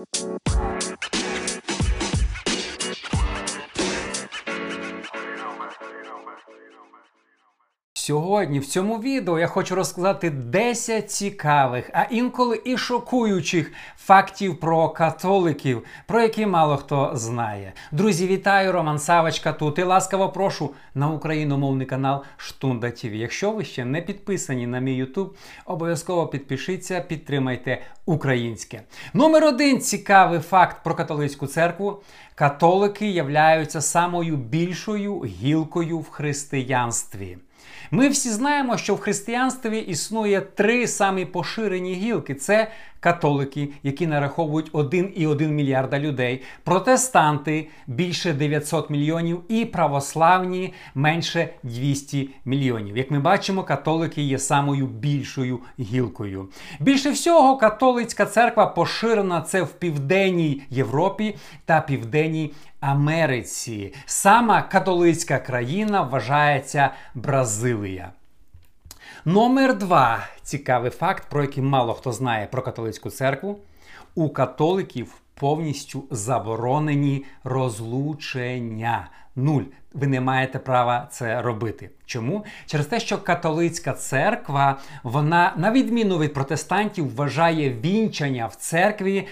Música Сьогодні в цьому відео я хочу розказати 10 цікавих, а інколи і шокуючих фактів про католиків, про які мало хто знає. Друзі, вітаю! Роман Савочка тут і ласкаво прошу на україномовний канал Штунда ТВ. Якщо ви ще не підписані на мій YouTube, обов'язково підпишіться, підтримайте українське. Номер один цікавий факт про католицьку церкву. Католики являються самою більшою гілкою в християнстві. Ми всі знаємо, що в християнстві існує три самі поширені гілки: це католики, які нараховують 1,1 мільярда людей, протестанти більше 900 мільйонів, і православні менше 200 мільйонів. Як ми бачимо, католики є самою більшою гілкою. Більше всього, католицька церква поширена це в південній Європі та південній Америці. Сама католицька країна вважається Бразилія. Номер два цікавий факт, про який мало хто знає про католицьку церкву. У католиків повністю заборонені розлучення. Нуль. Ви не маєте права це робити. Чому? Через те, що католицька церква, вона, на відміну від протестантів, вважає вінчання в церкві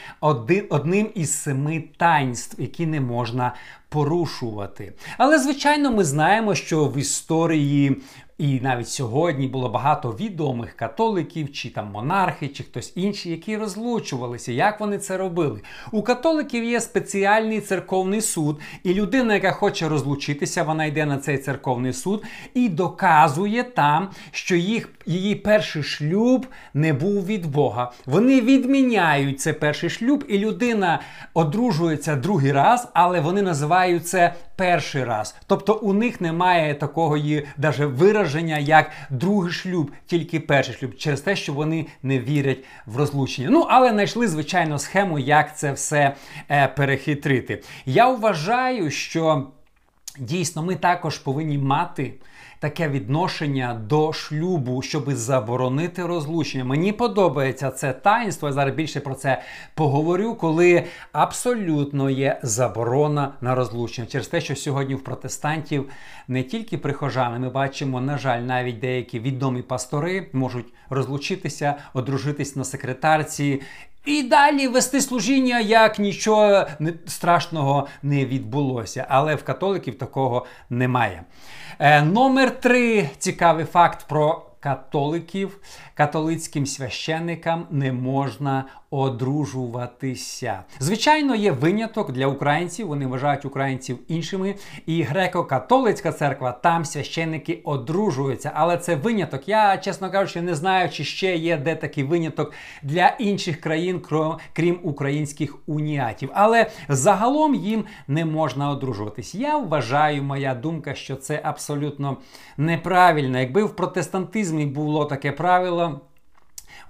одним із семи таїнств, які не можна порушувати. Але, звичайно, ми знаємо, що в історії і навіть сьогодні було багато відомих католиків, чи там монархи, чи хтось інший, які розлучувалися. Як вони це робили? У католиків є спеціальний церковний суд, і людина, яка хоче розлучитися, вона йде на цей церковний суд і доказує там, що їх, її перший шлюб не був від Бога. Вони відміняють цей перший шлюб, і людина одружується другий раз, але вони називають це перший раз. Тобто у них немає такого її даже вираження, як другий шлюб, тільки перший шлюб, через те, що вони не вірять в розлучення. Ну, але знайшли, звичайно, схему, як це все е, перехитрити. Я вважаю, що дійсно ми також повинні мати таке відношення до шлюбу, щоб заборонити розлучення. Мені подобається це таїнство. Я зараз більше про це поговорю, коли абсолютно є заборона на розлучення. Через те, що сьогодні в протестантів не тільки прихожани, ми бачимо, на жаль, навіть деякі відомі пастори можуть розлучитися, одружитись на секретарці. І далі вести служіння, як нічого страшного не відбулося. Але в католиків такого немає. Е, Номер три цікавий факт про католиків. Католицьким священникам не можна одружуватися. Звичайно, є виняток для українців. Вони вважають українців іншими. І греко-католицька церква там священники одружуються. Але це виняток. Я, чесно кажучи, не знаю, чи ще є де такий виняток для інших країн, крім українських уніатів. Але загалом їм не можна одружуватись. Я вважаю, моя думка, що це абсолютно неправильно. Якби в протестантизмі було таке правило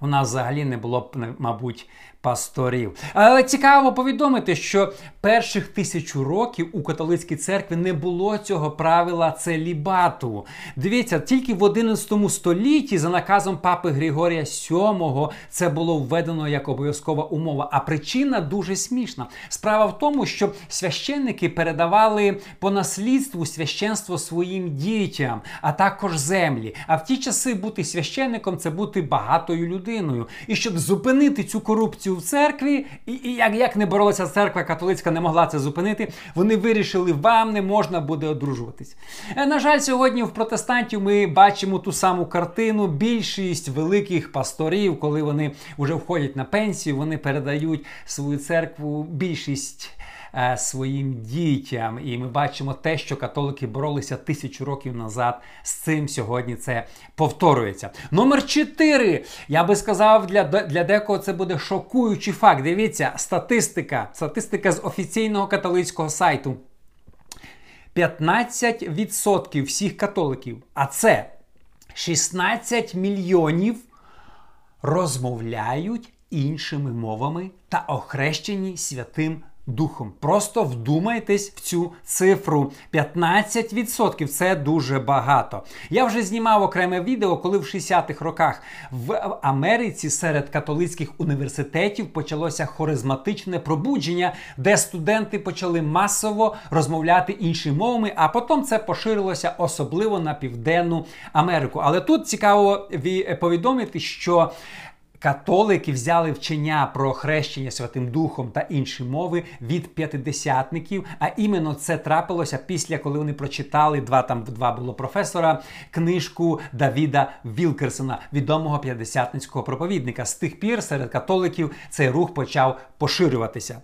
у нас взагалі не було б, мабуть, пасторів. Але цікаво повідомити, що перших тисячу років у католицькій церкві не було цього правила целібату. Дивіться, тільки в 11 столітті за наказом папи Григорія VII це було введено як обов'язкова умова. А причина дуже смішна. Справа в тому, що священники передавали по наслідству священство своїм дітям, а також землі. А в ті часи бути священником це бути багатою людиною. І щоб зупинити цю корупцію в церкві, і, і як як не боролася церква католицька, не могла це зупинити. Вони вирішили, вам не можна буде одружуватись. Е, на жаль, сьогодні в протестантів ми бачимо ту саму картину. Більшість великих пасторів, коли вони вже входять на пенсію, вони передають свою церкву більшість. Е, своїм дітям. І ми бачимо те, що католики боролися тисячу років назад. З цим сьогодні це повторюється. Номер 4. Я би сказав, для для декого це буде шокуючий факт. Дивіться, статистика. Статистика з офіційного католицького сайту. 15% всіх католиків, а це 16 мільйонів розмовляють іншими мовами та охрещені святим духом. Просто вдумайтесь в цю цифру. 15% це дуже багато. Я вже знімав окреме відео, коли в 60-х роках в Америці серед католицьких університетів почалося харизматичне пробудження, де студенти почали масово розмовляти іншими мовами, а потім це поширилося особливо на південну Америку. Але тут цікаво повідомити, що Католики взяли вчення про хрещення Святим Духом та інші мови від п'ятидесятників. А іменно це трапилося після коли вони прочитали два там два було професора книжку Давіда Вілкерсона, відомого п'ятдесятницького проповідника. З тих пір серед католиків цей рух почав поширюватися.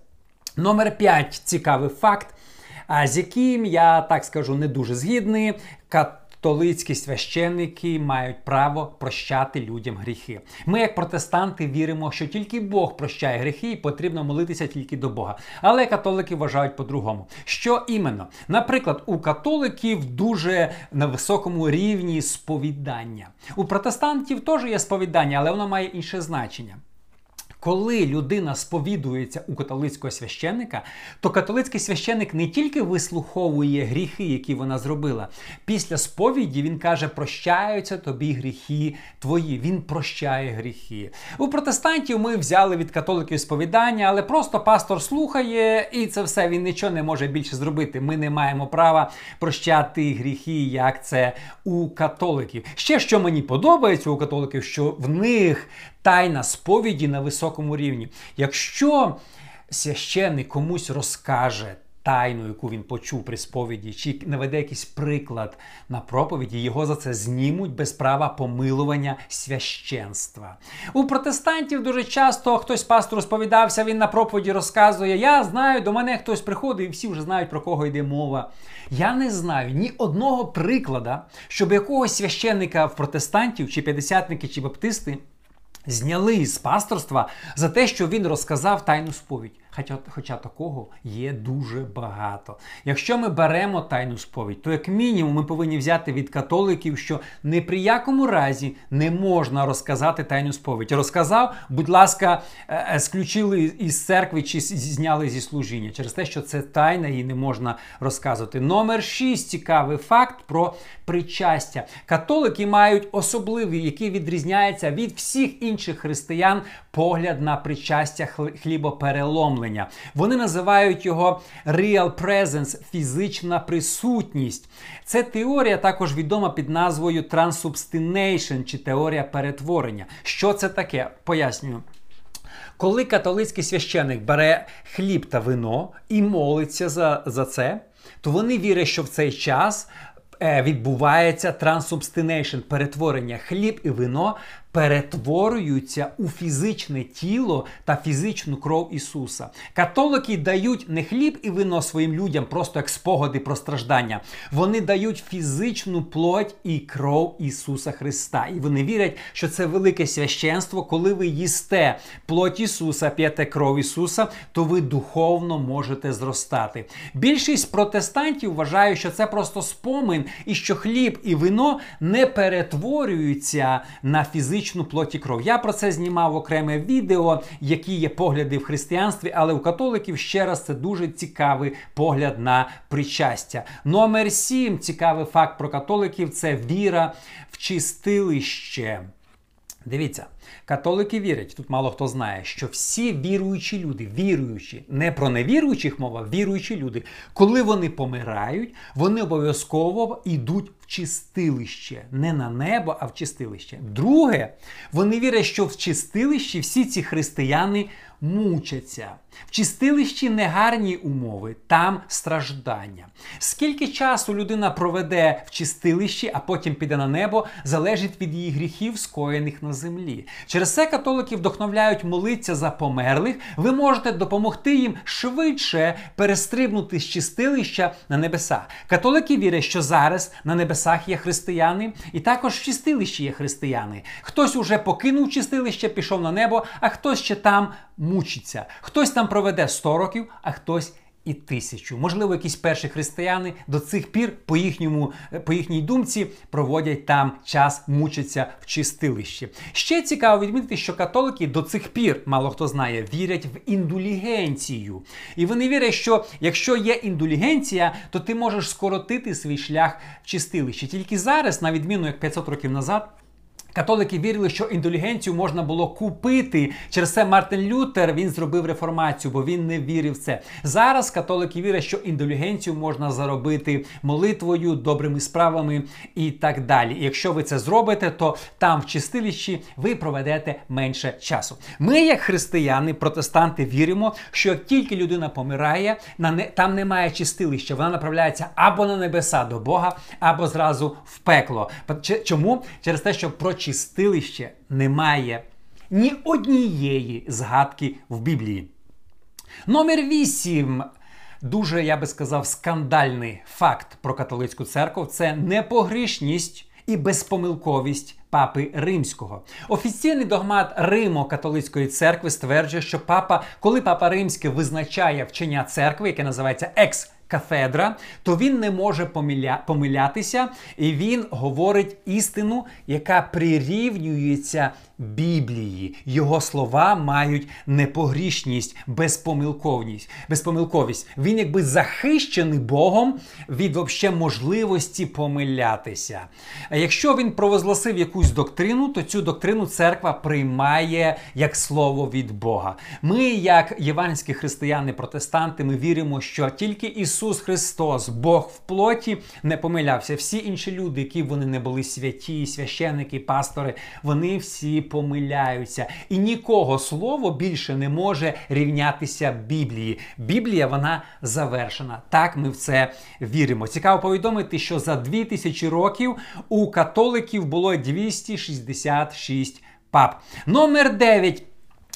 Номер 5. цікавий факт, з яким я так скажу не дуже згідний. Католицькі священники мають право прощати людям гріхи. Ми, як протестанти, віримо, що тільки Бог прощає гріхи, і потрібно молитися тільки до Бога. Але католики вважають по-другому. Що іменно? Наприклад, у католиків дуже на високому рівні сповідання. У протестантів теж є сповідання, але воно має інше значення. Коли людина сповідується у католицького священника, то католицький священник не тільки вислуховує гріхи, які вона зробила. Після сповіді він каже, прощаються тобі гріхи твої. Він прощає гріхи. У протестантів ми взяли від католиків сповідання, але просто пастор слухає, і це все він нічого не може більше зробити. Ми не маємо права прощати гріхи, як це у католиків. Ще що мені подобається у католиків, що в них тайна сповіді на високому рівні. Якщо священник комусь розкаже тайну, яку він почув при сповіді, чи наведе якийсь приклад на проповіді, його за це знімуть без права помилування священства. У протестантів дуже часто хтось пастор розповідався, він на проповіді розказує: Я знаю, до мене хтось приходить, і всі вже знають, про кого йде мова. Я не знаю ні одного приклада, щоб якогось священника в протестантів, чи п'ятдесятники, чи баптисти зняли з пасторства за те, що він розказав тайну сповідь. Хоча, хоча такого є дуже багато. Якщо ми беремо тайну сповідь, то як мінімум ми повинні взяти від католиків, що ні при якому разі не можна розказати тайну сповідь. Розказав, будь ласка, е, е, сключили із церкви чи зняли зі служіння через те, що це тайна і не можна розказувати. Номер 6. цікавий факт про причастя. Католики мають особливий, який відрізняється від всіх інших християн, погляд на причастя хлібопереломлення. Вони називають його real presence, фізична присутність. Це теорія також відома під назвою transubstination чи теорія перетворення. Що це таке? Пояснюю. Коли католицький священик бере хліб та вино і молиться за, за це, то вони вірять, що в цей час. Е, відбувається transubstantiation, перетворення хліб і вино перетворюються у фізичне тіло та фізичну кров Ісуса. Католики дають не хліб і вино своїм людям, просто як спогади про страждання. Вони дають фізичну плоть і кров Ісуса Христа. І вони вірять, що це велике священство, коли ви їсте плоть Ісуса, п'єте кров Ісуса, то ви духовно можете зростати. Більшість протестантів вважають, що це просто спомин, і що хліб і вино не перетворюються на фізичну фізичну плоть і кров. Я про це знімав окреме відео, які є погляди в християнстві, але у католиків ще раз це дуже цікавий погляд на причастя. Номер сім цікавий факт про католиків це віра в чистилище. Дивіться, католики вірять, тут мало хто знає, що всі віруючі люди, віруючі, не про невіруючих мова, віруючі люди, коли вони помирають, вони обов'язково йдуть в чистилище. Не на небо, а в чистилище. Друге, вони вірять, що в чистилищі всі ці християни мучаться. В чистилищі негарні умови, там страждання. Скільки часу людина проведе в чистилищі, а потім піде на небо, залежить від її гріхів, скоєних на землі. Через це католики вдохновляють молитися за померлих. Ви можете допомогти їм швидше перестрибнути з чистилища на небеса. Католики вірять, що зараз на небесах є християни, і також в чистилищі є християни. Хтось уже покинув чистилище, пішов на небо, а хтось ще там мучиться. Хтось там проведе 100 років, а хтось і тисячу. Можливо, якісь перші християни до цих пір, по їхньому, по їхній думці, проводять там час, мучаться в чистилищі. Ще цікаво відмітити, що католики до цих пір, мало хто знає, вірять в індулігенцію. І вони вірять, що якщо є індулігенція, то ти можеш скоротити свій шлях в чистилище. Тільки зараз, на відміну як 500 років назад. Католики вірили, що індулігенцію можна було купити. Через це Мартин Лютер він зробив реформацію, бо він не вірив в це. Зараз католики вірять, що індулігенцію можна заробити молитвою, добрими справами і так далі. І якщо ви це зробите, то там в чистилищі ви проведете менше часу. Ми, як християни, протестанти, віримо, що як тільки людина помирає, на не там немає чистилища, вона направляється або на небеса до Бога, або зразу в пекло. Чому? Через те, що про чистилище немає ні однієї згадки в Біблії. Номер 8. Дуже, я би сказав, скандальний факт про католицьку церкву це непогрішність і безпомилковість папи римського. Офіційний догмат Римо католицької церкви стверджує, що папа, коли папа римський визначає вчення церкви, яке називається екс кафедра, то він не може помиля... помилятися, і він говорить істину, яка прирівнюється Біблії. Його слова мають непогрішність, безпомилковність. безпомилковість. Він якби захищений Богом від вообще можливості помилятися. Якщо він провозгласив якусь доктрину, то цю доктрину церква приймає як слово від Бога. Ми, як євангельські християни-протестанти, ми віримо, що тільки Ісус Христос, Бог в плоті, не помилявся. Всі інші люди, які вони не були святі, священники, пастори, вони всі помиляються. І нікого слово більше не може рівнятися Біблії. Біблія вона завершена. Так ми в це віримо. Цікаво повідомити, що за 2000 років у католиків було 266 пап. Номер 9.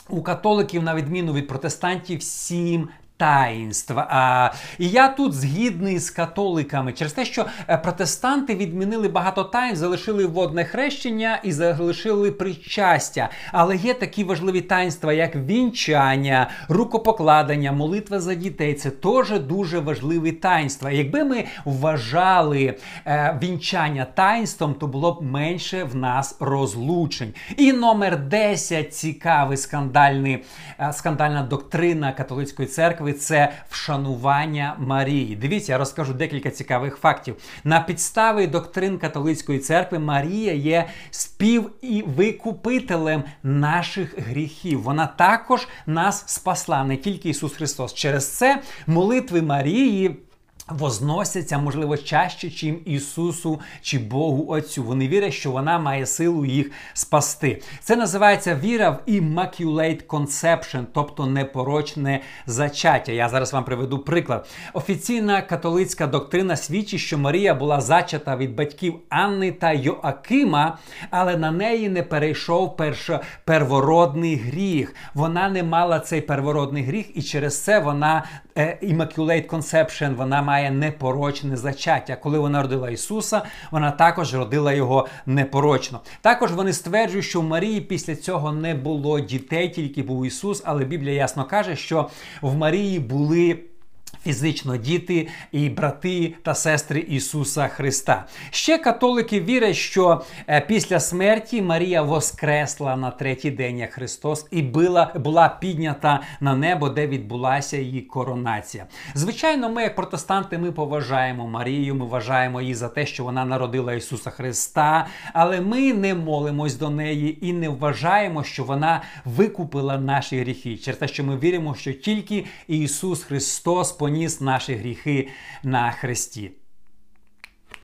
У католиків, на відміну від протестантів, сім таїнств. А, І я тут згідний з католиками через те, що е, протестанти відмінили багато таїнств, залишили водне хрещення і залишили причастя. Але є такі важливі таїнства, як вінчання, рукопокладення, молитва за дітей. Це теж дуже важливі таїнства. Якби ми вважали е, вінчання таїнством, то було б менше в нас розлучень. І номер 10 цікавий скандальний, е, скандальна доктрина католицької церкви церкви це вшанування Марії. Дивіться, я розкажу декілька цікавих фактів. На підставі доктрин католицької церкви Марія є спів і викупителем наших гріхів. Вона також нас спасла, не тільки Ісус Христос. Через це молитви Марії. Возносяться, можливо, чаще, чим Ісусу чи Богу Отцю. Вони вірять, що вона має силу їх спасти. Це називається віра в Immaculate Conception, тобто непорочне зачаття. Я зараз вам приведу приклад. Офіційна католицька доктрина свідчить, що Марія була зачата від батьків Анни та Йоакима, але на неї не перейшов перш... первородний гріх. Вона не мала цей первородний гріх, і через це вона е, Immaculate Conception, вона має має непорочне зачаття. Коли вона родила Ісуса, вона також родила його непорочно. Також вони стверджують, що в Марії після цього не було дітей, тільки був Ісус, але Біблія ясно каже, що в Марії були фізично діти і брати та сестри Ісуса Христа. Ще католики вірять, що е, після смерті Марія воскресла на третій день як Христос і була, була піднята на небо, де відбулася її коронація. Звичайно, ми, як протестанти, ми поважаємо Марію, ми вважаємо її за те, що вона народила Ісуса Христа, але ми не молимось до неї і не вважаємо, що вона викупила наші гріхи. Через те, що ми віримо, що тільки Ісус Христос поніс наші гріхи на хресті.